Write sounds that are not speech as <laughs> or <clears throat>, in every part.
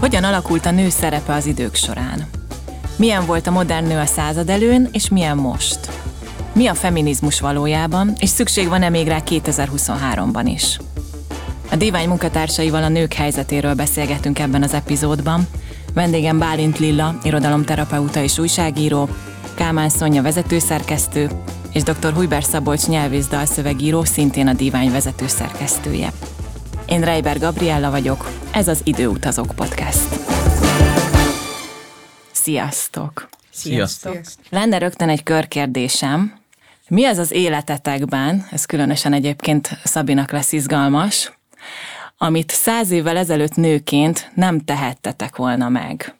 Hogyan alakult a nő szerepe az idők során? Milyen volt a modern nő a század előn, és milyen most? Mi a feminizmus valójában, és szükség van-e még rá 2023-ban is? A Divány munkatársaival a nők helyzetéről beszélgetünk ebben az epizódban. Vendégem Bálint Lilla, irodalomterapeuta és újságíró, Kálmán Szonya vezetőszerkesztő, és dr. Hujber Szabolcs nyelvész dalszövegíró, szintén a Divány vezetőszerkesztője. Én Reiber Gabriella vagyok, ez az Időutazók Podcast. Sziasztok! Sziasztok! Lenne rögtön egy körkérdésem. Mi az az életetekben, ez különösen egyébként Szabinak lesz izgalmas, amit száz évvel ezelőtt nőként nem tehettetek volna meg?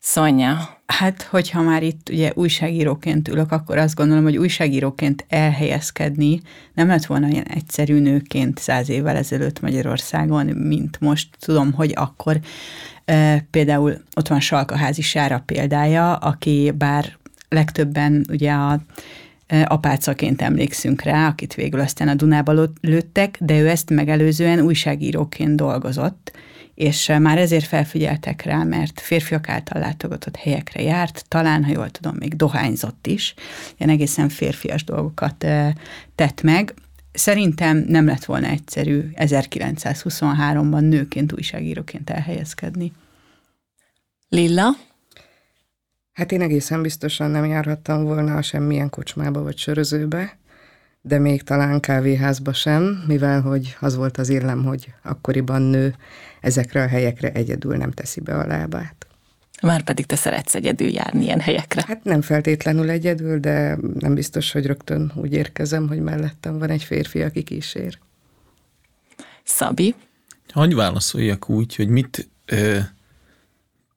Szonya. Hát, hogyha már itt ugye újságíróként ülök, akkor azt gondolom, hogy újságíróként elhelyezkedni nem lett volna ilyen egyszerű nőként száz évvel ezelőtt Magyarországon, mint most. Tudom, hogy akkor e, például ott van Salkaházi Sára példája, aki bár legtöbben ugye a apácaként emlékszünk rá, akit végül aztán a Dunába lőttek, de ő ezt megelőzően újságíróként dolgozott, és már ezért felfigyeltek rá, mert férfiak által látogatott helyekre járt, talán, ha jól tudom, még dohányzott is, ilyen egészen férfias dolgokat tett meg. Szerintem nem lett volna egyszerű 1923-ban nőként, újságíróként elhelyezkedni. Lilla? Hát én egészen biztosan nem járhattam volna semmilyen kocsmába vagy sörözőbe, de még talán kávéházba sem, mivel hogy az volt az illem, hogy akkoriban nő ezekre a helyekre egyedül nem teszi be a lábát. Már pedig te szeretsz egyedül járni ilyen helyekre. Hát nem feltétlenül egyedül, de nem biztos, hogy rögtön úgy érkezem, hogy mellettem van egy férfi, aki kísér. Szabi? Hogy válaszoljak úgy, hogy mit ö,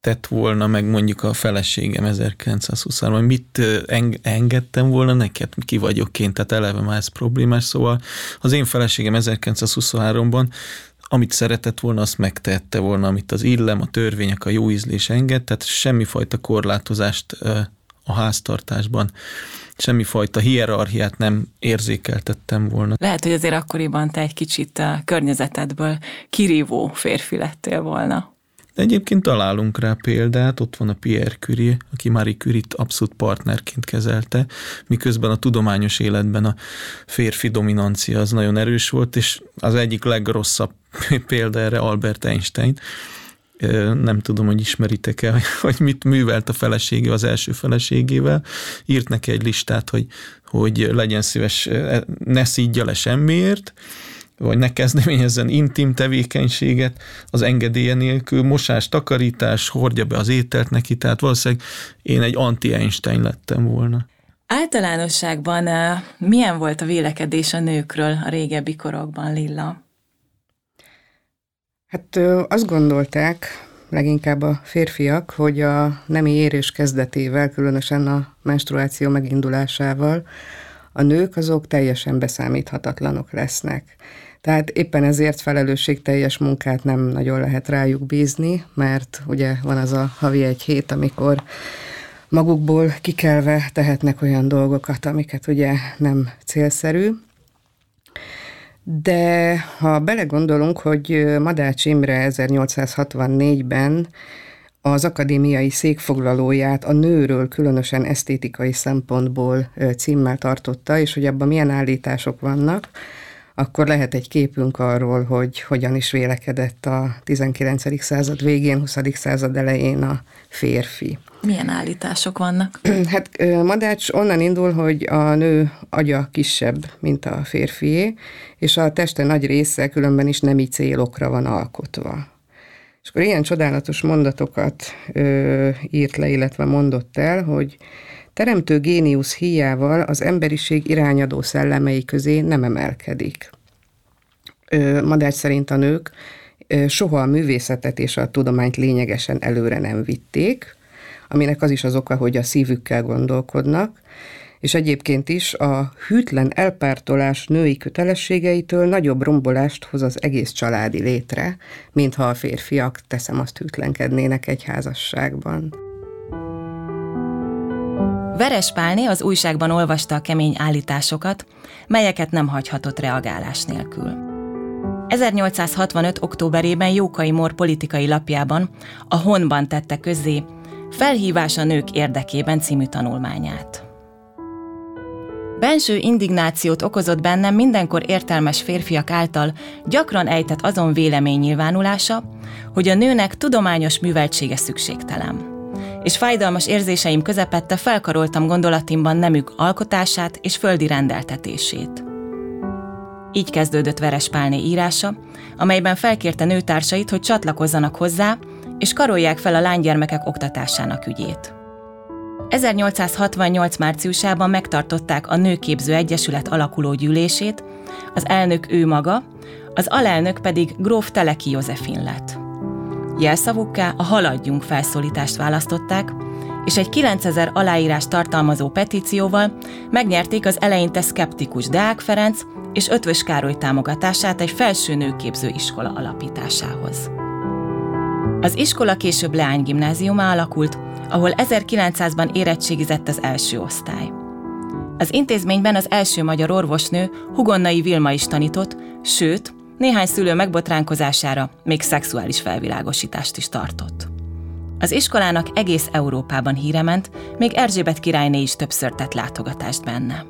tett volna meg mondjuk a feleségem 1923 mit engedtem volna neked, ki vagyok én, tehát eleve már ez problémás, szóval az én feleségem 1923-ban amit szeretett volna, azt megtehette volna, amit az illem, a törvények, a jó ízlés enged, tehát semmifajta korlátozást a háztartásban, semmifajta hierarchiát nem érzékeltettem volna. Lehet, hogy azért akkoriban te egy kicsit a környezetedből kirívó férfi lettél volna. De egyébként találunk rá példát, ott van a Pierre Curie, aki Marie Curie-t abszolút partnerként kezelte, miközben a tudományos életben a férfi dominancia az nagyon erős volt, és az egyik legrosszabb <laughs> példa erre Albert Einstein, nem tudom, hogy ismeritek-e, hogy mit művelt a felesége az első feleségével. Írt neki egy listát, hogy, hogy legyen szíves, ne szídja le semmiért, vagy ne kezdeményezzen intim tevékenységet az engedélye nélkül, mosás, takarítás, hordja be az ételt neki, tehát valószínűleg én egy anti-Einstein lettem volna. Általánosságban milyen volt a vélekedés a nőkről a régebbi korokban, Lilla? Hát azt gondolták, leginkább a férfiak, hogy a nemi érés kezdetével, különösen a menstruáció megindulásával, a nők azok teljesen beszámíthatatlanok lesznek. Tehát éppen ezért felelősségteljes munkát nem nagyon lehet rájuk bízni, mert ugye van az a havi egy hét, amikor magukból kikelve tehetnek olyan dolgokat, amiket ugye nem célszerű. De ha belegondolunk, hogy Madács Imre 1864-ben az akadémiai székfoglalóját a nőről különösen esztétikai szempontból címmel tartotta, és hogy abban milyen állítások vannak, akkor lehet egy képünk arról, hogy hogyan is vélekedett a 19. század végén, 20. század elején a férfi. Milyen állítások vannak? <clears throat> Hát Madács onnan indul, hogy a nő agya kisebb, mint a férfié, és a teste nagy része különben is nemi célokra van alkotva. És akkor ilyen csodálatos mondatokat ö, írt le, illetve mondott el, hogy teremtő géniusz híjával az emberiség irányadó szellemei közé nem emelkedik. Ö, Madács szerint a nők soha a művészetet és a tudományt lényegesen előre nem vitték, aminek az is az oka, hogy a szívükkel gondolkodnak, és egyébként is a hűtlen elpártolás női kötelességeitől nagyobb rombolást hoz az egész családi létre, mintha a férfiak, teszem azt, hűtlenkednének egy házasságban. Veres Pálné az újságban olvasta a kemény állításokat, melyeket nem hagyhatott reagálás nélkül. 1865. októberében Jókai Mor politikai lapjában, a Honban tette közzé Felhívás a nők érdekében című tanulmányát. Benső indignációt okozott bennem mindenkor értelmes férfiak által gyakran ejtett azon vélemény nyilvánulása, hogy a nőnek tudományos műveltsége szükségtelen. És fájdalmas érzéseim közepette felkaroltam gondolatimban nemük alkotását és földi rendeltetését. Így kezdődött Veres Pálné írása, amelyben felkérte nőtársait, hogy csatlakozzanak hozzá, és karolják fel a lánygyermekek oktatásának ügyét. 1868. márciusában megtartották a Nőképző Egyesület alakuló gyűlését, az elnök ő maga, az alelnök pedig gróf Teleki Józefin lett. Jelszavukká a Haladjunk felszólítást választották, és egy 9000 aláírás tartalmazó petícióval megnyerték az eleinte szkeptikus Deák Ferenc és Ötvös Károly támogatását egy felső nőképző iskola alapításához. Az iskola később Leány gimnáziumá alakult, ahol 1900-ban érettségizett az első osztály. Az intézményben az első magyar orvosnő Hugonnai Vilma is tanított, sőt, néhány szülő megbotránkozására még szexuális felvilágosítást is tartott. Az iskolának egész Európában híre ment, még Erzsébet királyné is többször tett látogatást benne.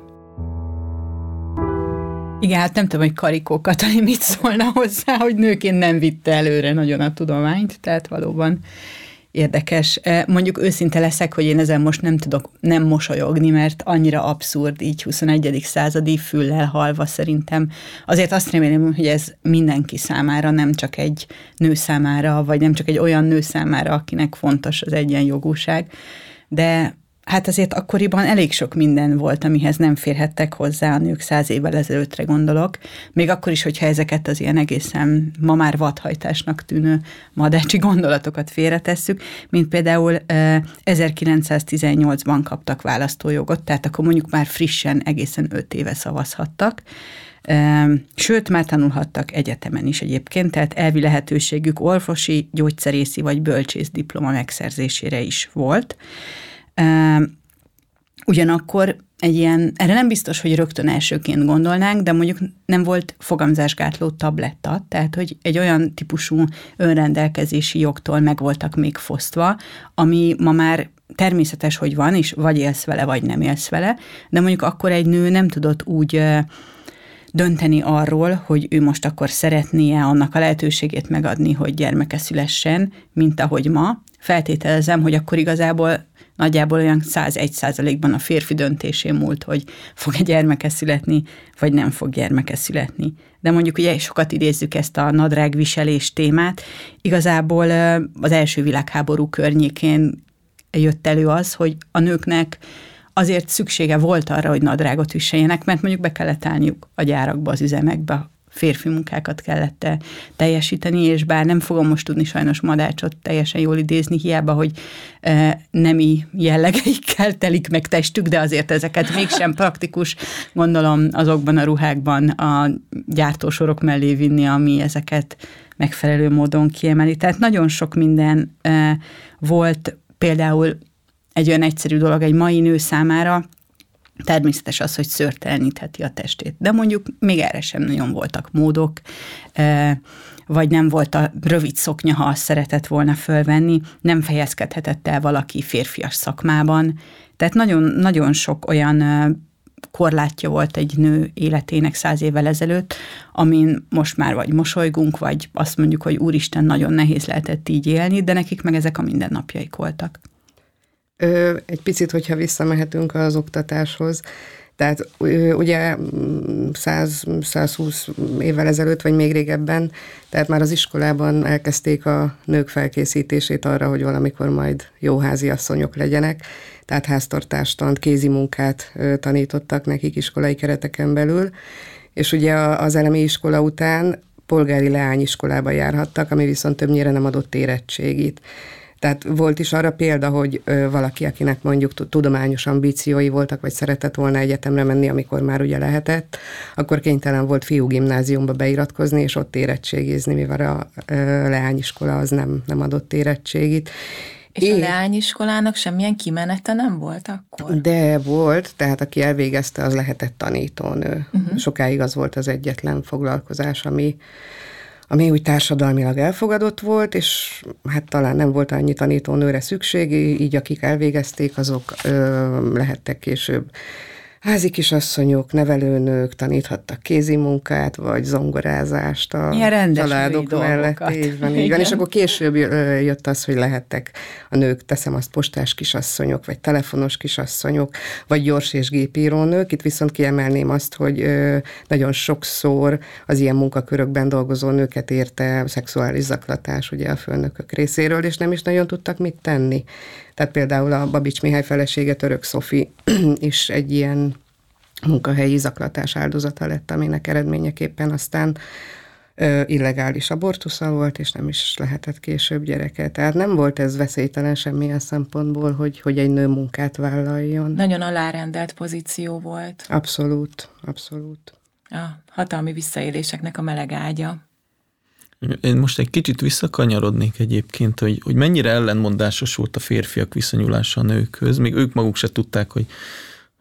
Igen, hát nem tudom, hogy Karikó Katalin mit szólna hozzá, hogy nőként nem vitte előre nagyon a tudományt, tehát valóban érdekes. Mondjuk őszinte leszek, hogy én ezen most nem tudok nem mosolyogni, mert annyira abszurd így 21. századi füllel halva szerintem. Azért azt remélem, hogy ez mindenki számára, nem csak egy nő számára, vagy nem csak egy olyan nő számára, akinek fontos az egyenjogúság, de hát azért akkoriban elég sok minden volt, amihez nem férhettek hozzá a nők száz évvel ezelőttre gondolok. Még akkor is, hogyha ezeket az ilyen egészen ma már vadhajtásnak tűnő madácsi <laughs> gondolatokat félretesszük, mint például 1918-ban kaptak választójogot, tehát akkor mondjuk már frissen egészen öt éve szavazhattak, Sőt, már tanulhattak egyetemen is egyébként, tehát elvi lehetőségük orvosi, gyógyszerészi vagy bölcsész diploma megszerzésére is volt. Ugyanakkor egy ilyen, erre nem biztos, hogy rögtön elsőként gondolnánk, de mondjuk nem volt fogamzásgátló tabletta, tehát hogy egy olyan típusú önrendelkezési jogtól meg voltak még fosztva, ami ma már természetes, hogy van, és vagy élsz vele, vagy nem élsz vele, de mondjuk akkor egy nő nem tudott úgy dönteni arról, hogy ő most akkor szeretnie annak a lehetőségét megadni, hogy gyermeke szülessen, mint ahogy ma. Feltételezem, hogy akkor igazából nagyjából olyan 101 százalékban a férfi döntésén múlt, hogy fog-e gyermeke születni, vagy nem fog gyermeke születni. De mondjuk ugye sokat idézzük ezt a nadrágviselés témát. Igazából az első világháború környékén jött elő az, hogy a nőknek azért szüksége volt arra, hogy nadrágot viseljenek, mert mondjuk be kellett állniuk a gyárakba, az üzemekbe, férfi munkákat kellett teljesíteni, és bár nem fogom most tudni sajnos Madácsot teljesen jól idézni, hiába, hogy e, nemi jellegeikkel telik meg testük, de azért ezeket mégsem praktikus, gondolom azokban a ruhákban a gyártósorok mellé vinni, ami ezeket megfelelő módon kiemeli. Tehát nagyon sok minden e, volt például egy olyan egyszerű dolog egy mai nő számára, Természetes az, hogy szörtelenítheti a testét, de mondjuk még erre sem nagyon voltak módok, vagy nem volt a rövid szoknya, ha azt szeretett volna fölvenni, nem fejezkedhetett el valaki férfias szakmában. Tehát nagyon, nagyon sok olyan korlátja volt egy nő életének száz évvel ezelőtt, amin most már vagy mosolygunk, vagy azt mondjuk, hogy úristen, nagyon nehéz lehetett így élni, de nekik meg ezek a mindennapjaik voltak. Ö, egy picit, hogyha visszamehetünk az oktatáshoz, tehát ugye 100-120 évvel ezelőtt, vagy még régebben, tehát már az iskolában elkezdték a nők felkészítését arra, hogy valamikor majd jó házi asszonyok legyenek, tehát háztartástant, kézi munkát tanítottak nekik iskolai kereteken belül, és ugye az elemi iskola után polgári leányiskolába járhattak, ami viszont többnyire nem adott érettségit. Tehát volt is arra példa, hogy valaki, akinek mondjuk tudományos ambíciói voltak, vagy szeretett volna egyetemre menni, amikor már ugye lehetett, akkor kénytelen volt fiú gimnáziumba beiratkozni, és ott érettségizni, mivel a leányiskola az nem, nem adott érettségit. És Én... a leányiskolának semmilyen kimenete nem volt akkor? De volt, tehát aki elvégezte, az lehetett tanítónő. Uh-huh. Sokáig az volt az egyetlen foglalkozás, ami, ami úgy társadalmilag elfogadott volt, és hát talán nem volt annyi tanítónőre szükség, így akik elvégezték, azok ö, lehettek később házi kisasszonyok, nevelőnők taníthattak kézi munkát, vagy zongorázást a családok mellett. Így van, így van. És akkor később jött az, hogy lehettek a nők, teszem azt, postás kisasszonyok, vagy telefonos kisasszonyok, vagy gyors és gépírónők. Itt viszont kiemelném azt, hogy nagyon sokszor az ilyen munkakörökben dolgozó nőket érte szexuális zaklatás ugye a főnökök részéről, és nem is nagyon tudtak mit tenni. Tehát például a Babics Mihály felesége Török Szofi <clears throat> is egy ilyen munkahelyi zaklatás áldozata lett, aminek eredményeképpen aztán illegális abortusza volt, és nem is lehetett később gyereke. Tehát nem volt ez veszélytelen semmilyen szempontból, hogy, hogy egy nő munkát vállaljon. Nagyon alárendelt pozíció volt. Abszolút, abszolút. A hatalmi visszaéléseknek a meleg ágya. Én most egy kicsit visszakanyarodnék egyébként, hogy, hogy mennyire ellenmondásos volt a férfiak viszonyulása a nőkhöz. Még ők maguk se tudták, hogy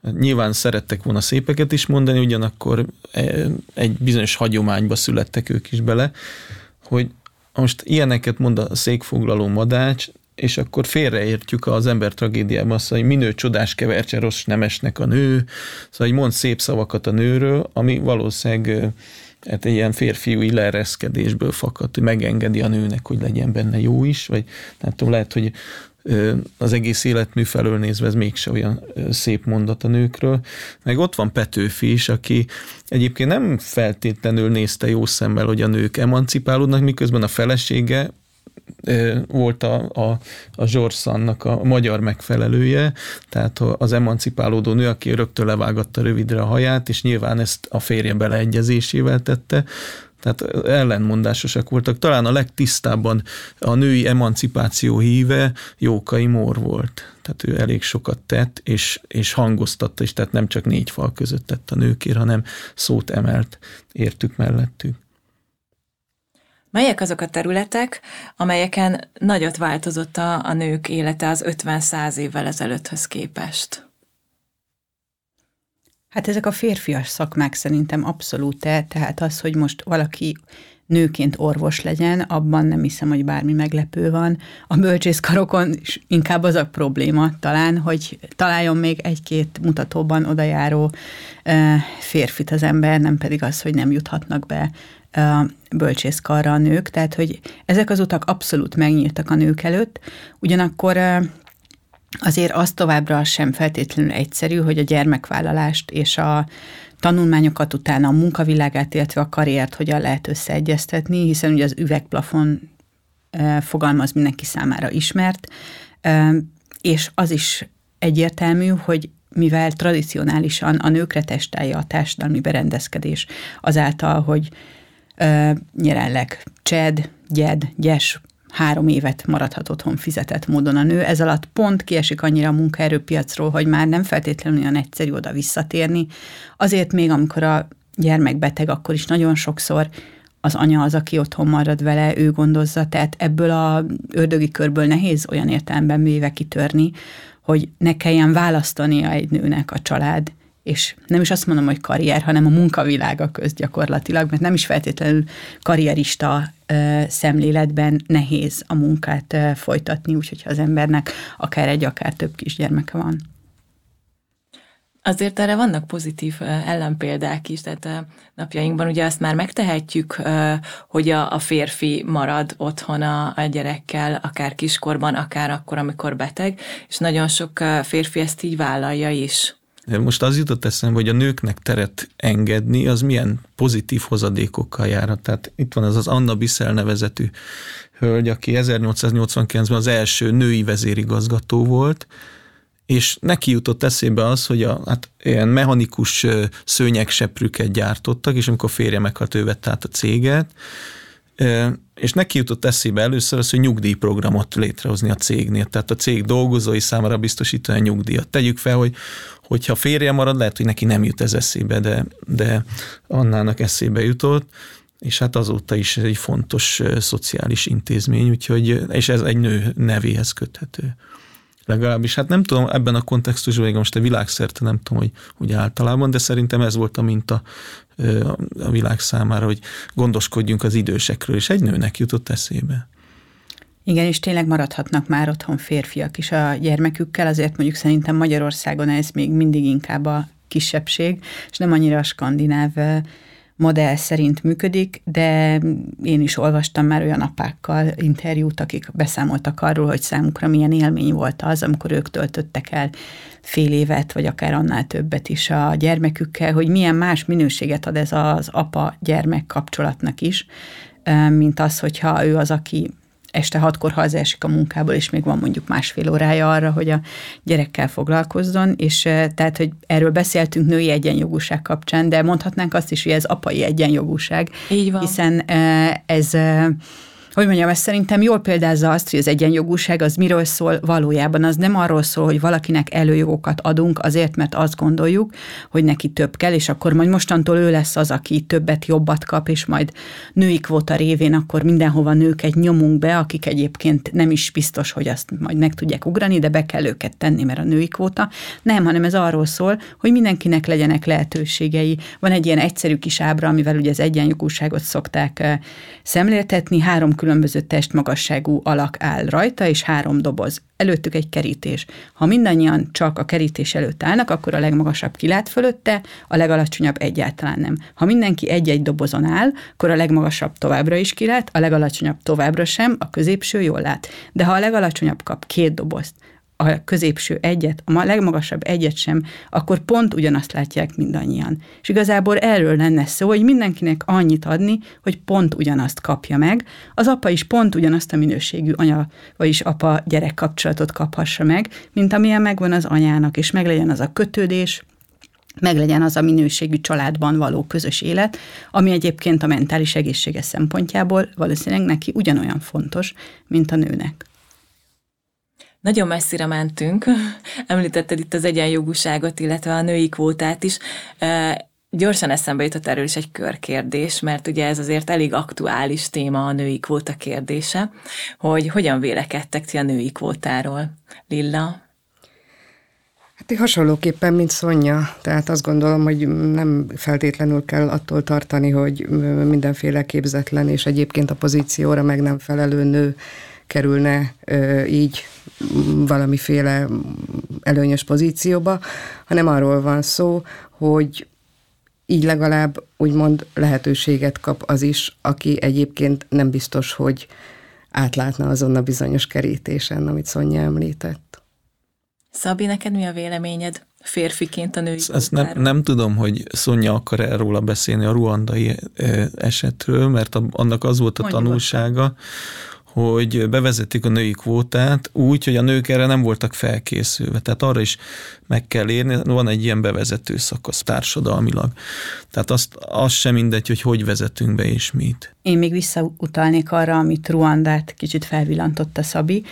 nyilván szerettek volna szépeket is mondani, ugyanakkor e, egy bizonyos hagyományba születtek ők is bele, hogy most ilyeneket mond a székfoglaló madács, és akkor félreértjük az ember tragédiában azt, hogy minő csodás kevercse rossz nemesnek a nő, szóval hogy mond szép szavakat a nőről, ami valószínűleg hát egy ilyen férfiúi leereszkedésből fakad, hogy megengedi a nőnek, hogy legyen benne jó is, vagy nem tudom, lehet, hogy az egész életmű felől nézve ez mégse olyan szép mondat a nőkről. Meg ott van Petőfi is, aki egyébként nem feltétlenül nézte jó szemmel, hogy a nők emancipálódnak, miközben a felesége volt a, a, a Zsorszannak a magyar megfelelője, tehát az emancipálódó nő, aki rögtön levágatta rövidre a haját, és nyilván ezt a férje beleegyezésével tette, tehát ellenmondásosak voltak. Talán a legtisztábban a női emancipáció híve Jókai Mór volt. Tehát ő elég sokat tett, és, és hangoztatta is, tehát nem csak négy fal között tett a nőkért, hanem szót emelt értük mellettük. Melyek azok a területek, amelyeken nagyot változott a, a nők élete az 50-100 évvel ezelőtthöz képest? Hát ezek a férfias szakmák szerintem abszolút -e, tehát az, hogy most valaki nőként orvos legyen, abban nem hiszem, hogy bármi meglepő van. A bölcsészkarokon is inkább az a probléma talán, hogy találjon még egy-két mutatóban odajáró férfit az ember, nem pedig az, hogy nem juthatnak be bölcsészkarra a nők. Tehát, hogy ezek az utak abszolút megnyíltak a nők előtt, ugyanakkor azért az továbbra sem feltétlenül egyszerű, hogy a gyermekvállalást és a tanulmányokat utána a munkavilágát, illetve a karriert hogyan lehet összeegyeztetni, hiszen ugye az üvegplafon fogalmaz mindenki számára ismert, és az is egyértelmű, hogy mivel tradicionálisan a nőkre testálja a társadalmi berendezkedés azáltal, hogy jelenleg csed, gyed, gyes három évet maradhat otthon fizetett módon a nő. Ez alatt pont kiesik annyira a munkaerőpiacról, hogy már nem feltétlenül olyan egyszerű oda visszatérni. Azért még, amikor a gyermek beteg, akkor is nagyon sokszor az anya az, aki otthon marad vele, ő gondozza, tehát ebből a ördögi körből nehéz olyan értelemben véve kitörni, hogy ne kelljen választania egy nőnek a család és nem is azt mondom, hogy karrier, hanem a munkavilága köz gyakorlatilag, mert nem is feltétlenül karrierista szemléletben nehéz a munkát folytatni, úgyhogy az embernek akár egy, akár több kisgyermeke van. Azért erre vannak pozitív ellenpéldák is, tehát napjainkban ugye azt már megtehetjük, hogy a, férfi marad otthon a gyerekkel, akár kiskorban, akár akkor, amikor beteg, és nagyon sok férfi ezt így vállalja is. Most az jutott eszembe, hogy a nőknek teret engedni, az milyen pozitív hozadékokkal jár. Tehát itt van ez az Anna Bissell nevezetű hölgy, aki 1889-ben az első női vezérigazgató volt, és neki jutott eszébe az, hogy a, hát ilyen mechanikus szőnyegseprüket gyártottak, és amikor férje meghalt, ő vett át a céget, és neki jutott eszébe először az, hogy nyugdíjprogramot létrehozni a cégnél, tehát a cég dolgozói számára biztosítani a nyugdíjat. Tegyük fel, hogy hogyha férje marad, lehet, hogy neki nem jut ez eszébe, de, de Annának eszébe jutott, és hát azóta is egy fontos szociális intézmény, úgyhogy, és ez egy nő nevéhez köthető legalábbis hát nem tudom ebben a kontextusban, most a világszerte nem tudom, hogy, hogy általában, de szerintem ez volt a minta a világ számára, hogy gondoskodjunk az idősekről, és egy nőnek jutott eszébe. Igen, és tényleg maradhatnak már otthon férfiak is a gyermekükkel, azért mondjuk szerintem Magyarországon ez még mindig inkább a kisebbség, és nem annyira a skandináv modell szerint működik, de én is olvastam már olyan apákkal interjút, akik beszámoltak arról, hogy számukra milyen élmény volt az, amikor ők töltöttek el fél évet, vagy akár annál többet is a gyermekükkel, hogy milyen más minőséget ad ez az apa-gyermek kapcsolatnak is, mint az, hogyha ő az, aki este hatkor hazaesik a munkából, és még van mondjuk másfél órája arra, hogy a gyerekkel foglalkozzon, és tehát, hogy erről beszéltünk női egyenjogúság kapcsán, de mondhatnánk azt is, hogy ez apai egyenjogúság. Így van. Hiszen ez hogy mondjam, ez szerintem jól példázza azt, hogy az egyenjogúság az miről szól valójában. Az nem arról szól, hogy valakinek előjogokat adunk azért, mert azt gondoljuk, hogy neki több kell, és akkor majd mostantól ő lesz az, aki többet, jobbat kap, és majd női kvóta révén akkor mindenhova nőket nyomunk be, akik egyébként nem is biztos, hogy azt majd meg tudják ugrani, de be kell őket tenni, mert a női kvóta. Nem, hanem ez arról szól, hogy mindenkinek legyenek lehetőségei. Van egy ilyen egyszerű kis ábra, amivel ugye az egyenjogúságot szokták eh, szemléltetni, három különböző testmagasságú alak áll rajta, és három doboz. Előttük egy kerítés. Ha mindannyian csak a kerítés előtt állnak, akkor a legmagasabb kilát fölötte, a legalacsonyabb egyáltalán nem. Ha mindenki egy-egy dobozon áll, akkor a legmagasabb továbbra is kilát, a legalacsonyabb továbbra sem, a középső jól lát. De ha a legalacsonyabb kap két dobozt, a középső egyet, a legmagasabb egyet sem, akkor pont ugyanazt látják mindannyian. És igazából erről lenne szó, hogy mindenkinek annyit adni, hogy pont ugyanazt kapja meg. Az apa is pont ugyanazt a minőségű anya, vagyis apa-gyerek kapcsolatot kaphassa meg, mint amilyen megvan az anyának, és meglegyen az a kötődés, meglegyen az a minőségű családban való közös élet, ami egyébként a mentális egészsége szempontjából valószínűleg neki ugyanolyan fontos, mint a nőnek. Nagyon messzire mentünk, <laughs> említetted itt az egyenjogúságot, illetve a női kvótát is. Gyorsan eszembe jutott erről is egy körkérdés, mert ugye ez azért elég aktuális téma a női kvóta kérdése, hogy hogyan vélekedtek ti a női kvótáról. Lilla? Hát hasonlóképpen, mint Szonya, tehát azt gondolom, hogy nem feltétlenül kell attól tartani, hogy mindenféle képzetlen és egyébként a pozícióra meg nem felelő nő kerülne így valamiféle előnyös pozícióba, hanem arról van szó, hogy így legalább úgymond lehetőséget kap az is, aki egyébként nem biztos, hogy átlátna azon a bizonyos kerítésen, amit Szonya említett. Szabi, neked mi a véleményed férfiként a női Ezt nem, nem tudom, hogy Szonya akar erről róla beszélni a ruandai esetről, mert annak az volt a Mondjuk tanulsága, hogy bevezetik a női kvótát úgy, hogy a nők erre nem voltak felkészülve. Tehát arra is meg kell érni, van egy ilyen bevezető szakasz társadalmilag. Tehát azt, az sem mindegy, hogy hogy vezetünk be és mit. Én még visszautalnék arra, amit Ruandát kicsit felvillantotta Szabi,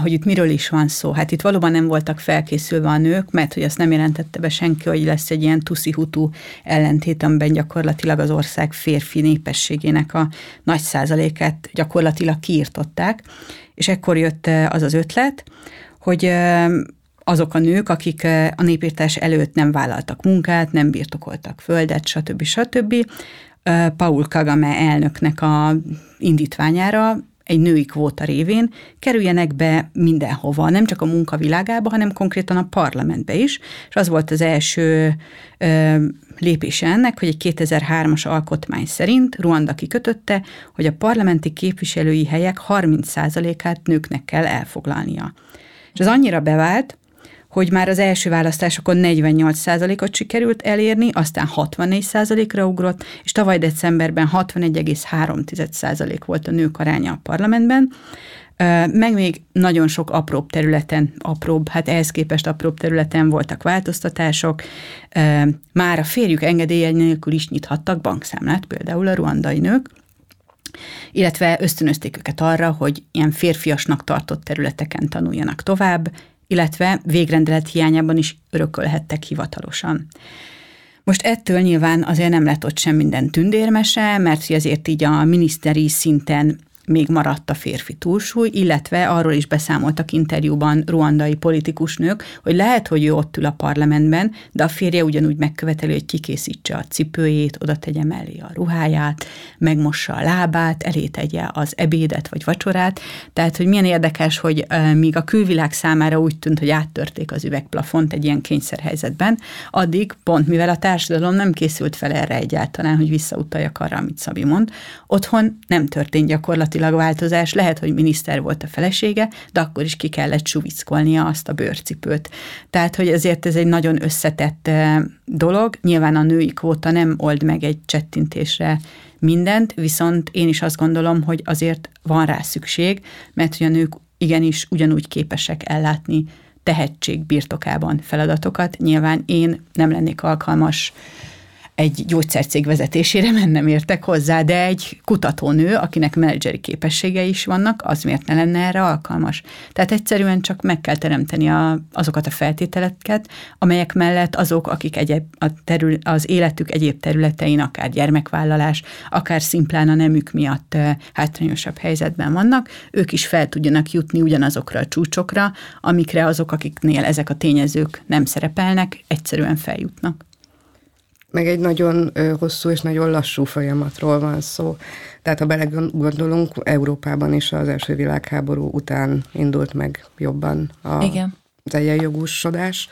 hogy itt miről is van szó. Hát itt valóban nem voltak felkészülve a nők, mert hogy azt nem jelentette be senki, hogy lesz egy ilyen tuszi-hutú ellentét, amiben gyakorlatilag az ország férfi népességének a nagy százalékát gyakorlatilag kiirtották. És ekkor jött az az ötlet, hogy azok a nők, akik a népírtás előtt nem vállaltak munkát, nem birtokoltak földet, stb. stb. Paul Kagame elnöknek a indítványára egy női kvóta révén kerüljenek be mindenhova, nem csak a munkavilágába, hanem konkrétan a parlamentbe is, és az volt az első ö, lépése ennek, hogy egy 2003-as alkotmány szerint Ruanda kikötötte, hogy a parlamenti képviselői helyek 30%-át nőknek kell elfoglalnia. És az annyira bevált, hogy már az első választásokon 48%-ot sikerült elérni, aztán 64%-ra ugrott, és tavaly decemberben 61,3% volt a nők aránya a parlamentben, meg még nagyon sok apróbb területen, apróbb, hát ehhez képest apróbb területen voltak változtatások. Már a férjük engedélye nélkül is nyithattak bankszámlát, például a ruandai nők, illetve ösztönözték őket arra, hogy ilyen férfiasnak tartott területeken tanuljanak tovább, illetve végrendelet hiányában is örökölhettek hivatalosan. Most ettől nyilván azért nem lett ott sem minden tündérmese, mert azért így a miniszteri szinten még maradt a férfi túlsúly, illetve arról is beszámoltak interjúban ruandai politikusnők, hogy lehet, hogy ő ott ül a parlamentben, de a férje ugyanúgy megköveteli, hogy kikészítse a cipőjét, oda tegye mellé a ruháját, megmossa a lábát, elé tegye az ebédet vagy vacsorát. Tehát, hogy milyen érdekes, hogy míg a külvilág számára úgy tűnt, hogy áttörték az üvegplafont egy ilyen kényszerhelyzetben, addig pont mivel a társadalom nem készült fel erre egyáltalán, hogy visszautaljak arra, amit Szabi mond, otthon nem történt gyakorlatilag gyakorlatilag változás. Lehet, hogy miniszter volt a felesége, de akkor is ki kellett suvickolnia azt a bőrcipőt. Tehát, hogy ezért ez egy nagyon összetett eh, dolog. Nyilván a női kvóta nem old meg egy csettintésre mindent, viszont én is azt gondolom, hogy azért van rá szükség, mert hogy a nők igenis ugyanúgy képesek ellátni tehetség birtokában feladatokat. Nyilván én nem lennék alkalmas egy gyógyszercég vezetésére <laughs> mennem értek hozzá, de egy kutatónő, akinek menedzseri képességei is vannak, az miért ne lenne erre alkalmas? Tehát egyszerűen csak meg kell teremteni a, azokat a feltételeket, amelyek mellett azok, akik egyéb, a terül, az életük egyéb területein, akár gyermekvállalás, akár szimplán a nemük miatt hátrányosabb helyzetben vannak, ők is fel tudjanak jutni ugyanazokra a csúcsokra, amikre azok, akiknél ezek a tényezők nem szerepelnek, egyszerűen feljutnak meg egy nagyon hosszú és nagyon lassú folyamatról van szó. Tehát ha belegondolunk, Európában is az első világháború után indult meg jobban a, Igen. az egyenjogúsodás,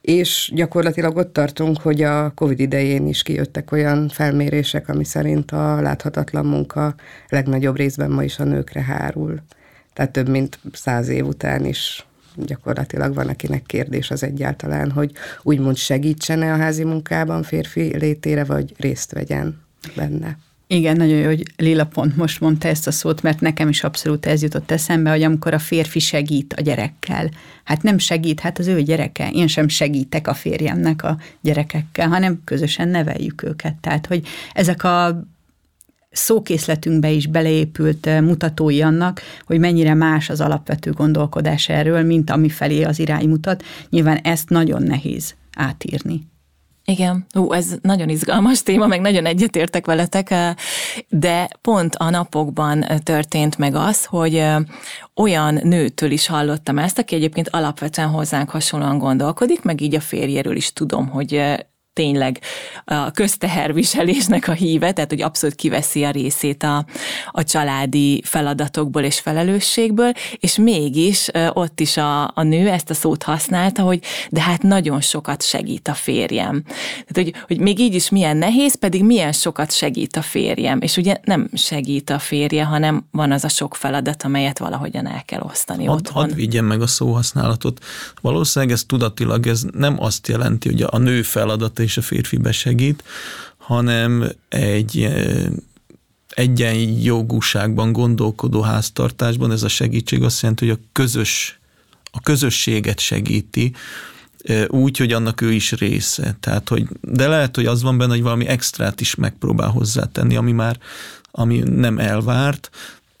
és gyakorlatilag ott tartunk, hogy a Covid idején is kijöttek olyan felmérések, ami szerint a láthatatlan munka legnagyobb részben ma is a nőkre hárul. Tehát több mint száz év után is gyakorlatilag van, akinek kérdés az egyáltalán, hogy úgymond segítsene a házi munkában férfi létére, vagy részt vegyen benne. Igen, nagyon jó, hogy Lila pont most mondta ezt a szót, mert nekem is abszolút ez jutott eszembe, hogy amikor a férfi segít a gyerekkel, hát nem segít, hát az ő gyereke, én sem segítek a férjemnek a gyerekekkel, hanem közösen neveljük őket. Tehát, hogy ezek a szókészletünkbe is beleépült eh, mutatói annak, hogy mennyire más az alapvető gondolkodás erről, mint ami felé az irány mutat. Nyilván ezt nagyon nehéz átírni. Igen, Ú, ez nagyon izgalmas téma, meg nagyon egyetértek veletek, eh, de pont a napokban eh, történt meg az, hogy olyan nőtől is hallottam ezt, aki egyébként alapvetően hozzánk hasonlóan gondolkodik, meg így a férjéről is tudom, hogy tényleg a közteherviselésnek a híve, tehát hogy abszolút kiveszi a részét a, a családi feladatokból és felelősségből, és mégis ott is a, a nő ezt a szót használta, hogy de hát nagyon sokat segít a férjem. Tehát, hogy, hogy még így is milyen nehéz, pedig milyen sokat segít a férjem. És ugye nem segít a férje, hanem van az a sok feladat, amelyet valahogyan el kell osztani hadd, otthon. Hadd vigyem meg a szóhasználatot. Valószínűleg ez tudatilag, ez nem azt jelenti, hogy a nő feladata és a férfi besegít, hanem egy eh, egyenjogúságban gondolkodó háztartásban ez a segítség azt jelenti, hogy a közös a közösséget segíti, eh, úgy, hogy annak ő is része. Tehát, hogy, de lehet, hogy az van benne, hogy valami extrát is megpróbál hozzátenni, ami már ami nem elvárt,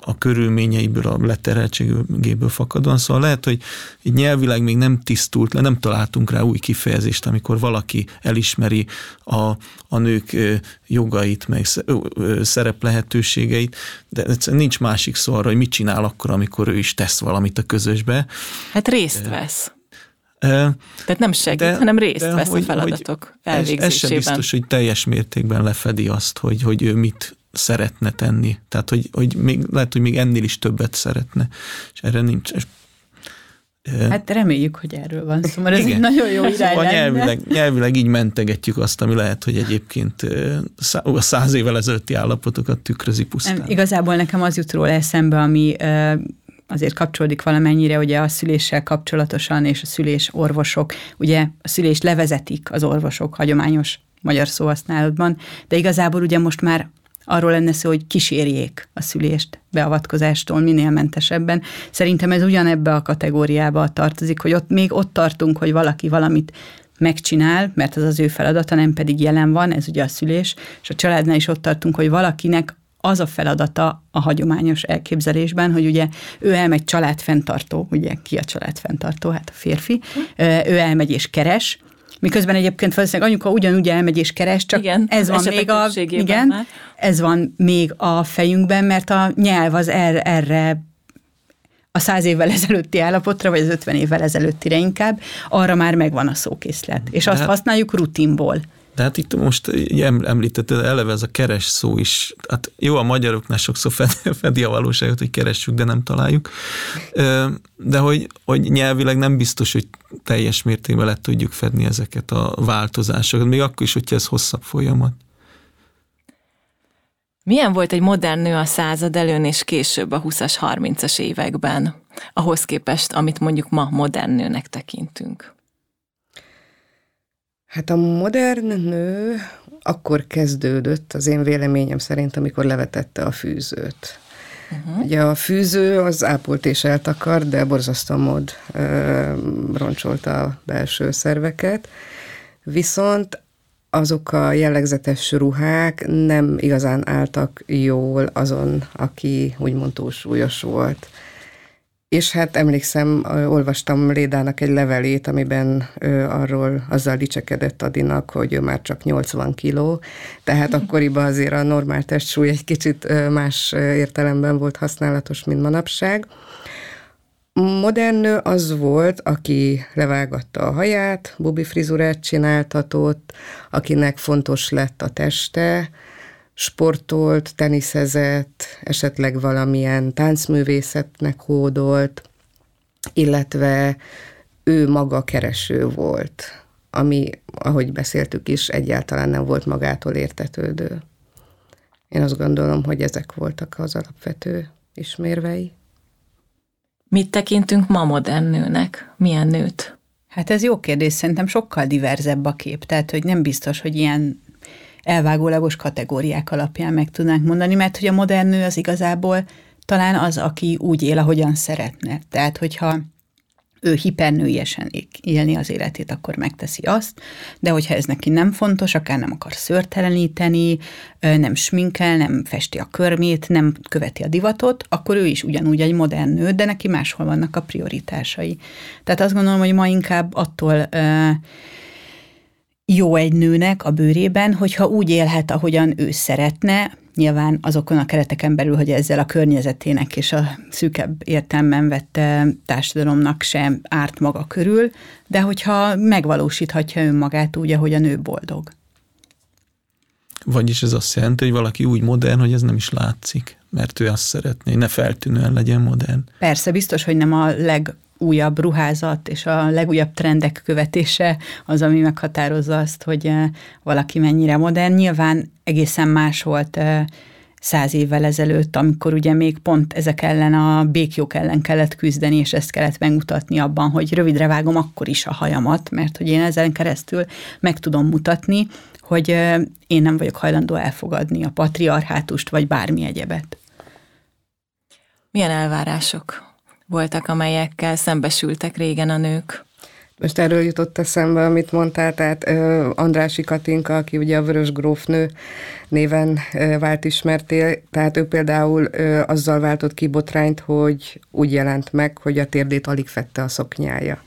a körülményeiből, a leterheltségéből fakadóan. Szóval lehet, hogy így nyelvileg még nem tisztult le, nem találtunk rá új kifejezést, amikor valaki elismeri a, a nők jogait, meg szerep lehetőségeit, de nincs másik szó arra, hogy mit csinál akkor, amikor ő is tesz valamit a közösbe. Hát részt vesz. Tehát nem segít, de, hanem részt vesz hogy, a feladatok hogy elvégzésében. Ez, ez sem biztos, hogy teljes mértékben lefedi azt, hogy, hogy ő mit szeretne tenni. Tehát, hogy, hogy még, lehet, hogy még ennél is többet szeretne. És erre nincs. És, Hát reméljük, hogy erről van szó, mert ez egy nagyon jó irány szóval nyelvileg, nyelvileg így mentegetjük azt, ami lehet, hogy egyébként a száz évvel ezelőtti állapotokat tükrözi pusztán. Nem, igazából nekem az jut róla eszembe, ami azért kapcsolódik valamennyire ugye a szüléssel kapcsolatosan, és a szülés orvosok, ugye a szülést levezetik az orvosok hagyományos magyar szóhasználatban, de igazából ugye most már arról lenne szó, hogy kísérjék a szülést beavatkozástól minél mentesebben. Szerintem ez ugyanebbe a kategóriába tartozik, hogy ott még ott tartunk, hogy valaki valamit megcsinál, mert az az ő feladata, nem pedig jelen van, ez ugye a szülés, és a családnál is ott tartunk, hogy valakinek az a feladata a hagyományos elképzelésben, hogy ugye ő elmegy családfenntartó, ugye ki a családfenntartó? Hát a férfi. Ő elmegy és keres, Miközben egyébként valószínűleg anyuka ugyanúgy elmegy és keres, csak igen, ez van még a, igen, már. ez van még a fejünkben, mert a nyelv az erre, erre a száz évvel ezelőtti állapotra, vagy az ötven évvel ezelőttire inkább, arra már megvan a szókészlet. És azt hát, használjuk rutinból. De hát itt most említetted, eleve ez a keres szó is, hát jó, a magyaroknál sokszor <laughs> fedi a valóságot, hogy keressük, de nem találjuk, de hogy, hogy nyelvileg nem biztos, hogy teljes mértékben le tudjuk fedni ezeket a változásokat, még akkor is, hogyha ez hosszabb folyamat. Milyen volt egy modern nő a század előn és később a 20-as, 30-as években, ahhoz képest, amit mondjuk ma modern nőnek tekintünk? Hát a modern nő akkor kezdődött, az én véleményem szerint, amikor levetette a fűzőt. Uh-huh. Ugye a fűző az ápolt és eltakar, de borzasztó mód ö, roncsolta a belső szerveket. Viszont azok a jellegzetes ruhák nem igazán álltak jól azon, aki úgymond túlsúlyos volt. És hát emlékszem, olvastam Lédának egy levelét, amiben arról azzal dicsekedett Adinak, hogy ő már csak 80 kiló, tehát akkoriban azért a normál testsúly egy kicsit más értelemben volt használatos, mint manapság. Modern nő az volt, aki levágatta a haját, bubi frizurát csináltatott, akinek fontos lett a teste, sportolt, teniszezett, esetleg valamilyen táncművészetnek hódolt, illetve ő maga kereső volt, ami, ahogy beszéltük is, egyáltalán nem volt magától értetődő. Én azt gondolom, hogy ezek voltak az alapvető ismérvei. Mit tekintünk ma modern nőnek? Milyen nőt? Hát ez jó kérdés, szerintem sokkal diverzebb a kép, tehát hogy nem biztos, hogy ilyen elvágólagos kategóriák alapján meg tudnánk mondani, mert hogy a modern nő az igazából talán az, aki úgy él, ahogyan szeretne. Tehát, hogyha ő hipernőiesen élni az életét, akkor megteszi azt, de hogyha ez neki nem fontos, akár nem akar szörteleníteni, nem sminkel, nem festi a körmét, nem követi a divatot, akkor ő is ugyanúgy egy modern nő, de neki máshol vannak a prioritásai. Tehát azt gondolom, hogy ma inkább attól jó egy nőnek a bőrében, hogyha úgy élhet, ahogyan ő szeretne, nyilván azokon a kereteken belül, hogy ezzel a környezetének és a szűkebb értelmen vett társadalomnak sem árt maga körül, de hogyha megvalósíthatja önmagát úgy, ahogy a nő boldog. Vagyis ez azt jelenti, hogy valaki úgy modern, hogy ez nem is látszik, mert ő azt szeretné, ne feltűnően legyen modern. Persze, biztos, hogy nem a leg újabb ruházat és a legújabb trendek követése az, ami meghatározza azt, hogy eh, valaki mennyire modern. Nyilván egészen más volt eh, száz évvel ezelőtt, amikor ugye még pont ezek ellen a békjók ellen kellett küzdeni, és ezt kellett megmutatni abban, hogy rövidre vágom akkor is a hajamat, mert hogy én ezen keresztül meg tudom mutatni, hogy eh, én nem vagyok hajlandó elfogadni a patriarhátust, vagy bármi egyebet. Milyen elvárások voltak, amelyekkel szembesültek régen a nők. Most erről jutott eszembe, amit mondtál, tehát uh, Andrási Katinka, aki ugye a Vörös Grófnő néven vált ismertél, tehát ő például uh, azzal váltott ki botrányt, hogy úgy jelent meg, hogy a térdét alig fette a szoknyája.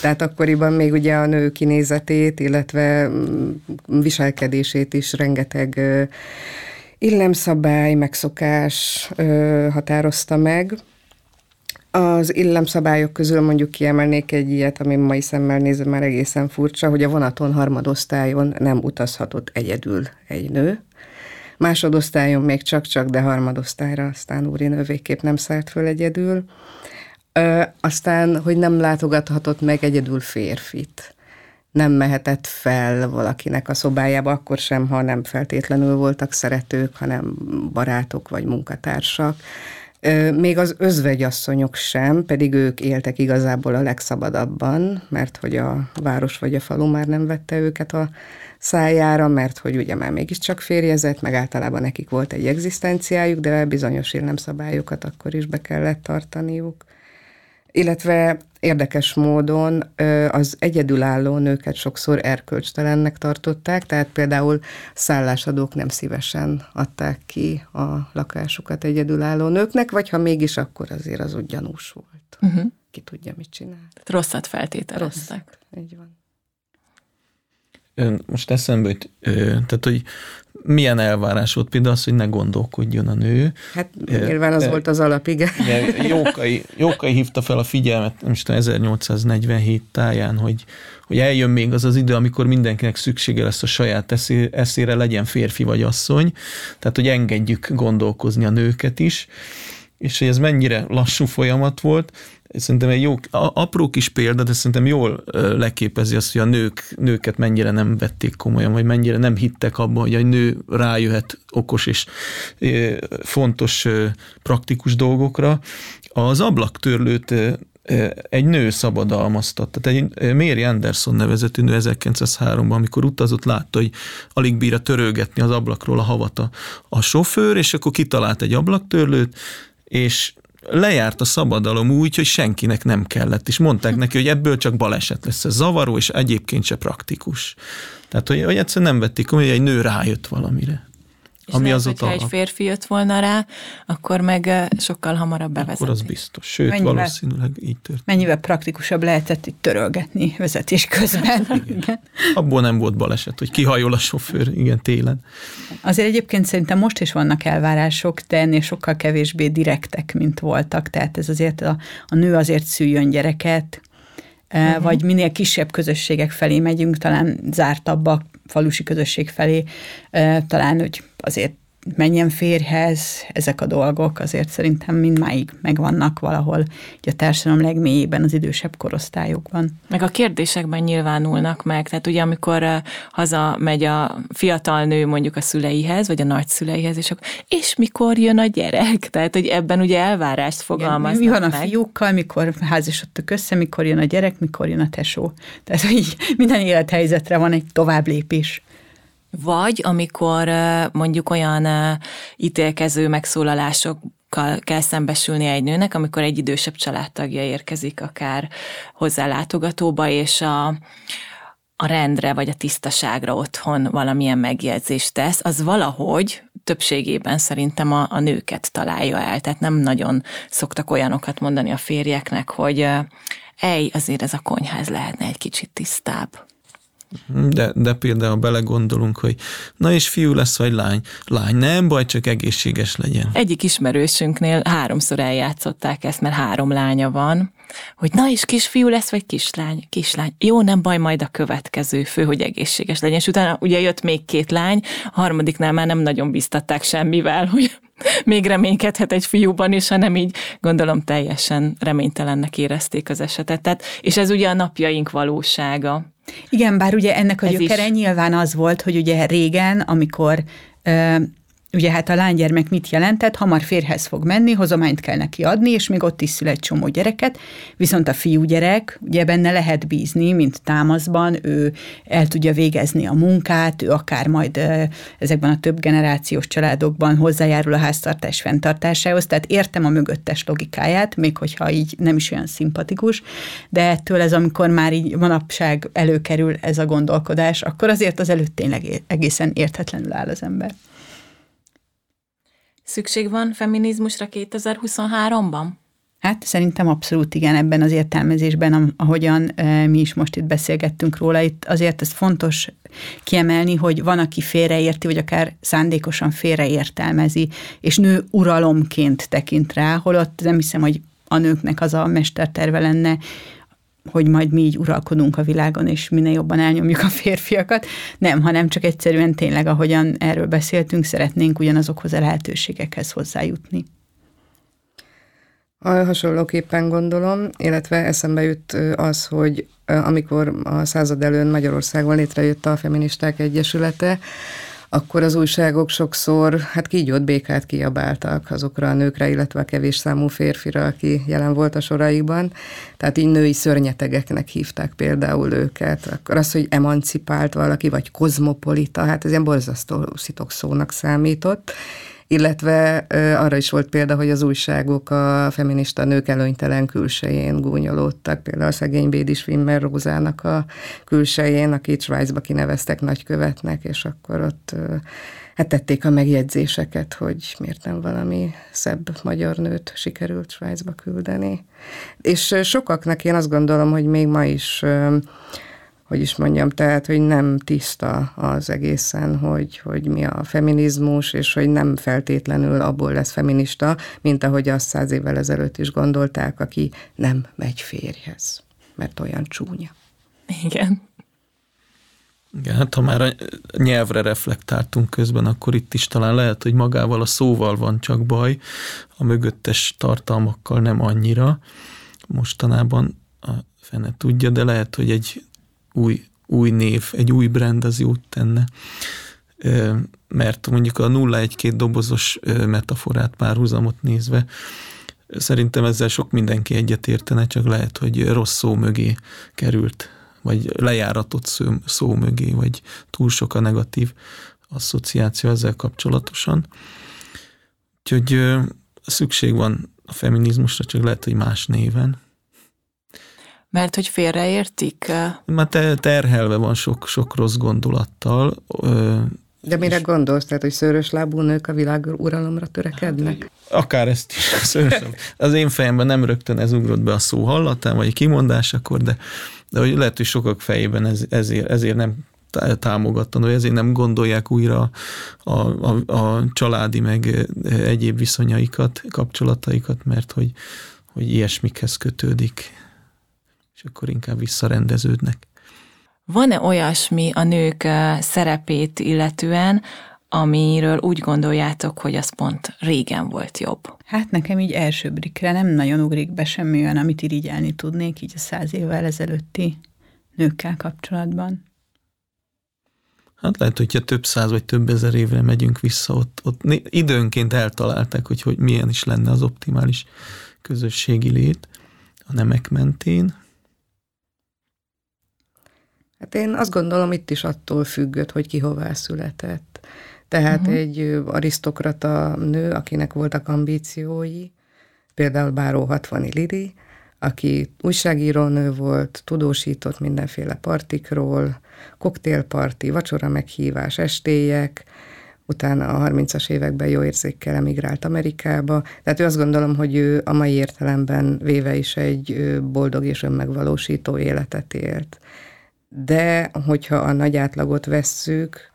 Tehát akkoriban még ugye a nő kinézetét, illetve mm, viselkedését is rengeteg uh, illemszabály, megszokás határozta meg, az illemszabályok közül mondjuk kiemelnék egy ilyet, ami mai szemmel nézve már egészen furcsa, hogy a vonaton harmadosztályon nem utazhatott egyedül egy nő, Másodosztályon még csak-csak, de harmadosztályra aztán úri végképp nem szállt föl egyedül. Ö, aztán, hogy nem látogathatott meg egyedül férfit. Nem mehetett fel valakinek a szobájába, akkor sem, ha nem feltétlenül voltak szeretők, hanem barátok vagy munkatársak. Még az özvegyasszonyok sem, pedig ők éltek igazából a legszabadabban, mert hogy a város vagy a falu már nem vette őket a szájára, mert hogy ugye már mégiscsak férjezett, meg általában nekik volt egy egzisztenciájuk, de bizonyos szabályokat akkor is be kellett tartaniuk. Illetve érdekes módon az egyedülálló nőket sokszor erkölcstelennek tartották, tehát például szállásadók nem szívesen adták ki a lakásukat egyedülálló nőknek, vagy ha mégis, akkor azért az úgy gyanús volt. Uh-huh. Ki tudja, mit csinál. Rosszat feltételeztek. Rosszat. Így van. Most eszembe, hogy, tehát, hogy milyen elvárás volt például az, hogy ne gondolkodjon a nő. Hát nyilván az e, volt az alap, igen. Jókai, Jókai hívta fel a figyelmet, nem tudom, 1847 táján, hogy, hogy eljön még az az idő, amikor mindenkinek szüksége lesz a saját eszé, eszére, legyen férfi vagy asszony, tehát hogy engedjük gondolkozni a nőket is, és hogy ez mennyire lassú folyamat volt, Szerintem egy jó, apró kis példa, de szerintem jól leképezi azt, hogy a nők, nőket mennyire nem vették komolyan, vagy mennyire nem hittek abban, hogy egy nő rájöhet okos és fontos praktikus dolgokra. Az ablaktörlőt egy nő szabadalmaztat. Tehát egy Mary Anderson nevezetű nő 1903-ban, amikor utazott, látta, hogy alig bírja törölgetni az ablakról a havat a, a sofőr, és akkor kitalált egy ablaktörlőt, és lejárt a szabadalom úgy, hogy senkinek nem kellett, és mondták neki, hogy ebből csak baleset lesz, ez zavaró, és egyébként se praktikus. Tehát, hogy, hogy egyszerűen nem vették hogy egy nő rájött valamire. És ami lehet, hogyha egy férfi jött volna rá, akkor meg sokkal hamarabb bevezetni. Akkor az biztos. Sőt, mennyivel, valószínűleg így történt. Mennyivel praktikusabb lehetett itt törölgetni vezetés közben. Igen. Abból nem volt baleset, hogy kihajol a sofőr, igen, télen. Azért egyébként szerintem most is vannak elvárások, de ennél sokkal kevésbé direktek, mint voltak. Tehát ez azért a, a nő azért szüljön gyereket, uh-huh. vagy minél kisebb közösségek felé megyünk, talán zártabbak, falusi közösség felé, talán, hogy azért menjen férhez, ezek a dolgok azért szerintem mindmáig megvannak valahol így a társadalom legmélyében az idősebb korosztályokban. Meg a kérdésekben nyilvánulnak meg, tehát ugye amikor haza megy a fiatal nő mondjuk a szüleihez, vagy a nagyszüleihez, és akkor, és mikor jön a gyerek? <laughs> Tehát, hogy ebben ugye elvárást fogalmaznak Mi van a meg. fiúkkal, mikor házasodtak össze, mikor jön a gyerek, mikor jön a tesó? Tehát, hogy <laughs> minden élethelyzetre van egy tovább lépés. Vagy amikor mondjuk olyan ítélkező megszólalásokkal kell szembesülni egy nőnek, amikor egy idősebb családtagja érkezik akár hozzá látogatóba, és a, a rendre vagy a tisztaságra otthon valamilyen megjegyzést tesz, az valahogy többségében szerintem a, a nőket találja el. Tehát nem nagyon szoktak olyanokat mondani a férjeknek, hogy ej, azért ez a konyház lehetne egy kicsit tisztább. De, de például belegondolunk, hogy na és fiú lesz, vagy lány. Lány nem baj, csak egészséges legyen. Egyik ismerősünknél háromszor eljátszották ezt, mert három lánya van, hogy na és kisfiú lesz, vagy kislány? Kislány. Jó, nem baj, majd a következő fő, hogy egészséges legyen. És utána ugye jött még két lány, a harmadiknál már nem nagyon biztatták semmivel, hogy <laughs> még reménykedhet egy fiúban is, hanem így gondolom teljesen reménytelennek érezték az esetet. Tehát, és ez ugye a napjaink valósága. Igen, bár ugye ennek a Ez gyökere is. nyilván az volt, hogy ugye régen, amikor Ugye hát a lánygyermek mit jelentett? Hamar férhez fog menni, hozományt kell neki adni, és még ott is szül egy csomó gyereket, viszont a fiúgyerek, ugye benne lehet bízni, mint támaszban, ő el tudja végezni a munkát, ő akár majd ezekben a több generációs családokban hozzájárul a háztartás fenntartásához, tehát értem a mögöttes logikáját, még hogyha így nem is olyan szimpatikus, de ettől ez, amikor már így manapság előkerül ez a gondolkodás, akkor azért az előtt tényleg egészen érthetlenül áll az ember. Szükség van feminizmusra 2023-ban? Hát szerintem abszolút igen, ebben az értelmezésben, ahogyan mi is most itt beszélgettünk róla, itt azért ez fontos kiemelni, hogy van, aki félreérti, vagy akár szándékosan félreértelmezi, és nő uralomként tekint rá, holott nem hiszem, hogy a nőknek az a mesterterve lenne, hogy majd mi így uralkodunk a világon, és minél jobban elnyomjuk a férfiakat. Nem, hanem csak egyszerűen tényleg, ahogyan erről beszéltünk, szeretnénk ugyanazokhoz a lehetőségekhez hozzájutni. Hasonlóképpen gondolom, illetve eszembe jut az, hogy amikor a század előn Magyarországon létrejött a Feministák Egyesülete, akkor az újságok sokszor hát kígyót békát kiabáltak azokra a nőkre, illetve a kevés számú férfira, aki jelen volt a soraikban. Tehát így női szörnyetegeknek hívták például őket. Akkor az, hogy emancipált valaki, vagy kozmopolita, hát ez ilyen borzasztó szitokszónak számított illetve arra is volt példa, hogy az újságok a feminista nők előnytelen külsején gúnyolódtak, például a szegény Bédi Schwimmer Rózának a külsején, akit Svájcba kineveztek nagykövetnek, és akkor ott hát tették a megjegyzéseket, hogy miért nem valami szebb magyar nőt sikerült Svájcba küldeni. És sokaknak én azt gondolom, hogy még ma is hogy is mondjam, tehát, hogy nem tiszta az egészen, hogy, hogy mi a feminizmus, és hogy nem feltétlenül abból lesz feminista, mint ahogy azt száz évvel ezelőtt is gondolták, aki nem megy férjhez, mert olyan csúnya. Igen. Igen, hát ha már a nyelvre reflektáltunk közben, akkor itt is talán lehet, hogy magával a szóval van csak baj, a mögöttes tartalmakkal nem annyira. Mostanában a fene tudja, de lehet, hogy egy új, új név, egy új brand az jót tenne. Mert mondjuk a 0-1-2 dobozos metaforát párhuzamot nézve, szerintem ezzel sok mindenki egyetértene, csak lehet, hogy rossz szó mögé került, vagy lejáratott szó, szó mögé, vagy túl sok a negatív asszociáció ezzel kapcsolatosan. Úgyhogy szükség van a feminizmusra, csak lehet, hogy más néven. Mert hogy félreértik? Már te, terhelve van sok, sok rossz gondolattal. De mire gondolsz? Tehát, hogy szőrös lábú nők a világ uralomra törekednek? Hát, akár ezt is. Szőrös Az én fejemben nem rögtön ez ugrott be a szó hallatán, vagy kimondásakor, de, de hogy lehet, hogy sokak fejében ez, ezért, ezért nem támogattan, vagy ezért nem gondolják újra a, a, a családi meg egyéb viszonyaikat, kapcsolataikat, mert hogy, hogy ilyesmikhez kötődik és akkor inkább visszarendeződnek. Van-e olyasmi a nők szerepét illetően, amiről úgy gondoljátok, hogy az pont régen volt jobb? Hát nekem így elsőbrikre nem nagyon ugrik be semmi olyan, amit irigyelni tudnék így a száz évvel ezelőtti nőkkel kapcsolatban. Hát lehet, hogyha több száz vagy több ezer évre megyünk vissza, ott, ott időnként eltalálták, hogy, hogy milyen is lenne az optimális közösségi lét a nemek mentén. Hát én azt gondolom, itt is attól függött, hogy ki hová született. Tehát uh-huh. egy arisztokrata nő, akinek voltak ambíciói, például Báró 60 Lidi, aki újságírónő volt, tudósított mindenféle partikról, koktélparti, vacsora meghívás, estélyek, utána a 30-as években jó érzékkel emigrált Amerikába. Tehát ő azt gondolom, hogy ő a mai értelemben véve is egy boldog és önmegvalósító életet élt de hogyha a nagy átlagot vesszük,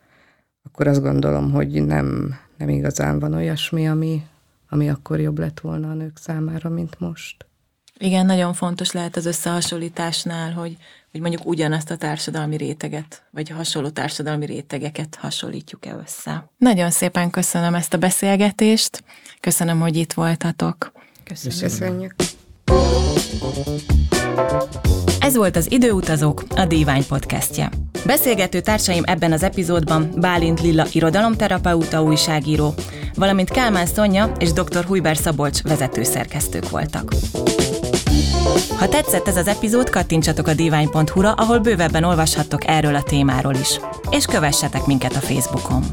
akkor azt gondolom, hogy nem, nem igazán van olyasmi, ami, ami akkor jobb lett volna a nők számára, mint most. Igen, nagyon fontos lehet az összehasonlításnál, hogy, hogy mondjuk ugyanazt a társadalmi réteget, vagy hasonló társadalmi rétegeket hasonlítjuk-e össze. Nagyon szépen köszönöm ezt a beszélgetést, köszönöm, hogy itt voltatok. Köszönjük. Köszönjük. Ez volt az Időutazók, a Dívány podcastje. Beszélgető társaim ebben az epizódban Bálint Lilla irodalomterapeuta újságíró, valamint Kálmán Szonya és dr. Hujber Szabolcs vezetőszerkesztők voltak. Ha tetszett ez az epizód, kattintsatok a divány.hu-ra, ahol bővebben olvashattok erről a témáról is. És kövessetek minket a Facebookon.